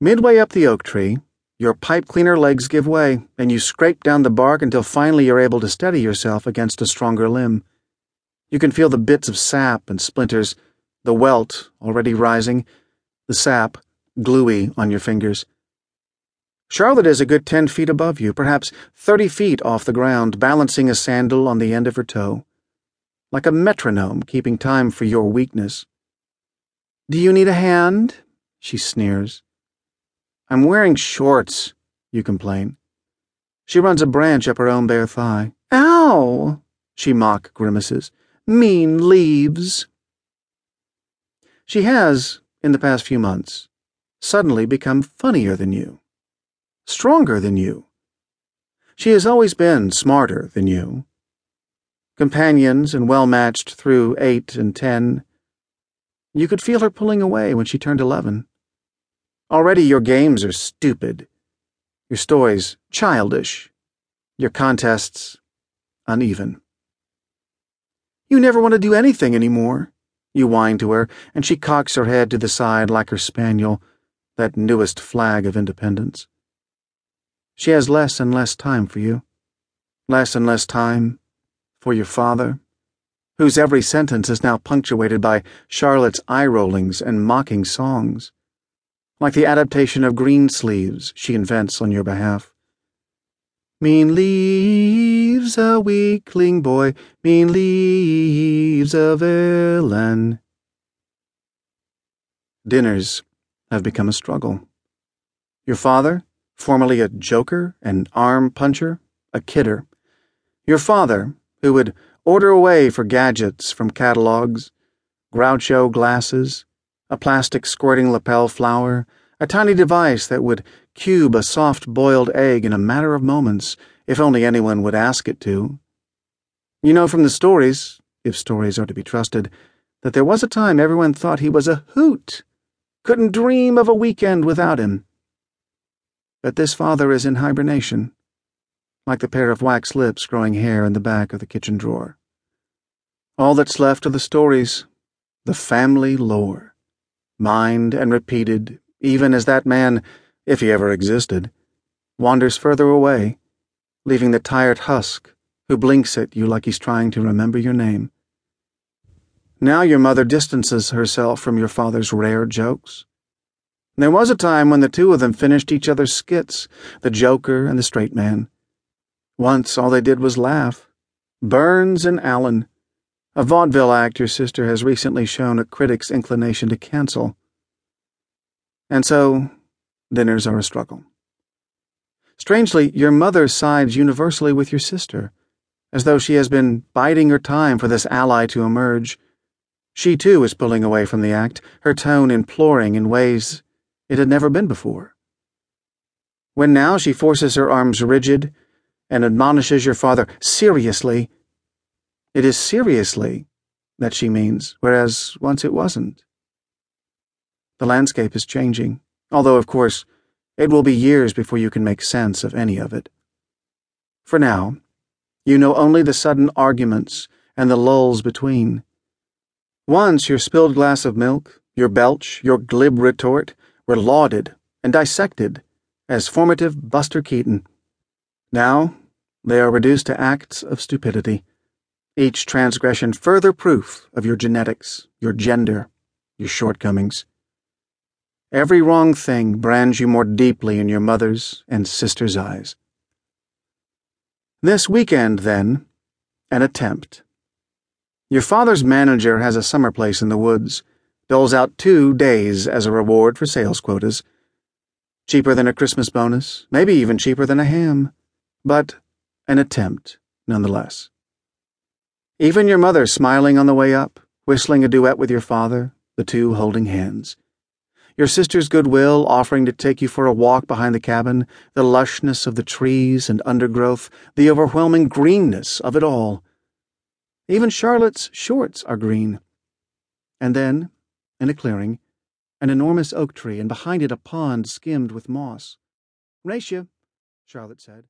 Midway up the oak tree, your pipe cleaner legs give way, and you scrape down the bark until finally you're able to steady yourself against a stronger limb. You can feel the bits of sap and splinters, the welt already rising, the sap gluey on your fingers. Charlotte is a good ten feet above you, perhaps thirty feet off the ground, balancing a sandal on the end of her toe. Like a metronome keeping time for your weakness. Do you need a hand? She sneers. I'm wearing shorts, you complain. She runs a branch up her own bare thigh. Ow! She mock grimaces. Mean leaves. She has, in the past few months, suddenly become funnier than you stronger than you. She has always been smarter than you. Companions and well matched through eight and ten. You could feel her pulling away when she turned eleven. Already your games are stupid, your stories childish, your contests uneven. You never want to do anything any more. You whine to her, and she cocks her head to the side like her spaniel, that newest flag of independence. She has less and less time for you. Less and less time for your father, whose every sentence is now punctuated by Charlotte's eye rollings and mocking songs, like the adaptation of Greensleeves she invents on your behalf. Mean leaves a weakling boy, mean leaves a villain. Dinners have become a struggle. Your father? formerly a joker, an arm puncher, a kidder. Your father, who would order away for gadgets from catalogs, Groucho glasses, a plastic squirting lapel flower, a tiny device that would cube a soft boiled egg in a matter of moments, if only anyone would ask it to. You know from the stories, if stories are to be trusted, that there was a time everyone thought he was a hoot, couldn't dream of a weekend without him. But this father is in hibernation, like the pair of wax lips growing hair in the back of the kitchen drawer. All that's left are the stories, the family lore, mined and repeated, even as that man, if he ever existed, wanders further away, leaving the tired husk who blinks at you like he's trying to remember your name. Now your mother distances herself from your father's rare jokes there was a time when the two of them finished each other's skits, the Joker and the Straight Man. Once all they did was laugh. Burns and Allen, a vaudeville act your sister has recently shown a critic's inclination to cancel. And so, dinners are a struggle. Strangely, your mother sides universally with your sister, as though she has been biding her time for this ally to emerge. She too is pulling away from the act, her tone imploring in ways it had never been before. When now she forces her arms rigid and admonishes your father seriously, it is seriously that she means, whereas once it wasn't. The landscape is changing, although, of course, it will be years before you can make sense of any of it. For now, you know only the sudden arguments and the lulls between. Once your spilled glass of milk, your belch, your glib retort, were lauded and dissected as formative Buster Keaton. Now they are reduced to acts of stupidity, each transgression further proof of your genetics, your gender, your shortcomings. Every wrong thing brands you more deeply in your mother's and sister's eyes. This weekend, then, an attempt. Your father's manager has a summer place in the woods doles out two days as a reward for sales quotas. Cheaper than a Christmas bonus, maybe even cheaper than a ham, but an attempt, nonetheless. Even your mother smiling on the way up, whistling a duet with your father, the two holding hands. Your sister's goodwill offering to take you for a walk behind the cabin, the lushness of the trees and undergrowth, the overwhelming greenness of it all. Even Charlotte's shorts are green. And then, in a clearing, an enormous oak tree, and behind it a pond skimmed with moss. Ratia, Charlotte said.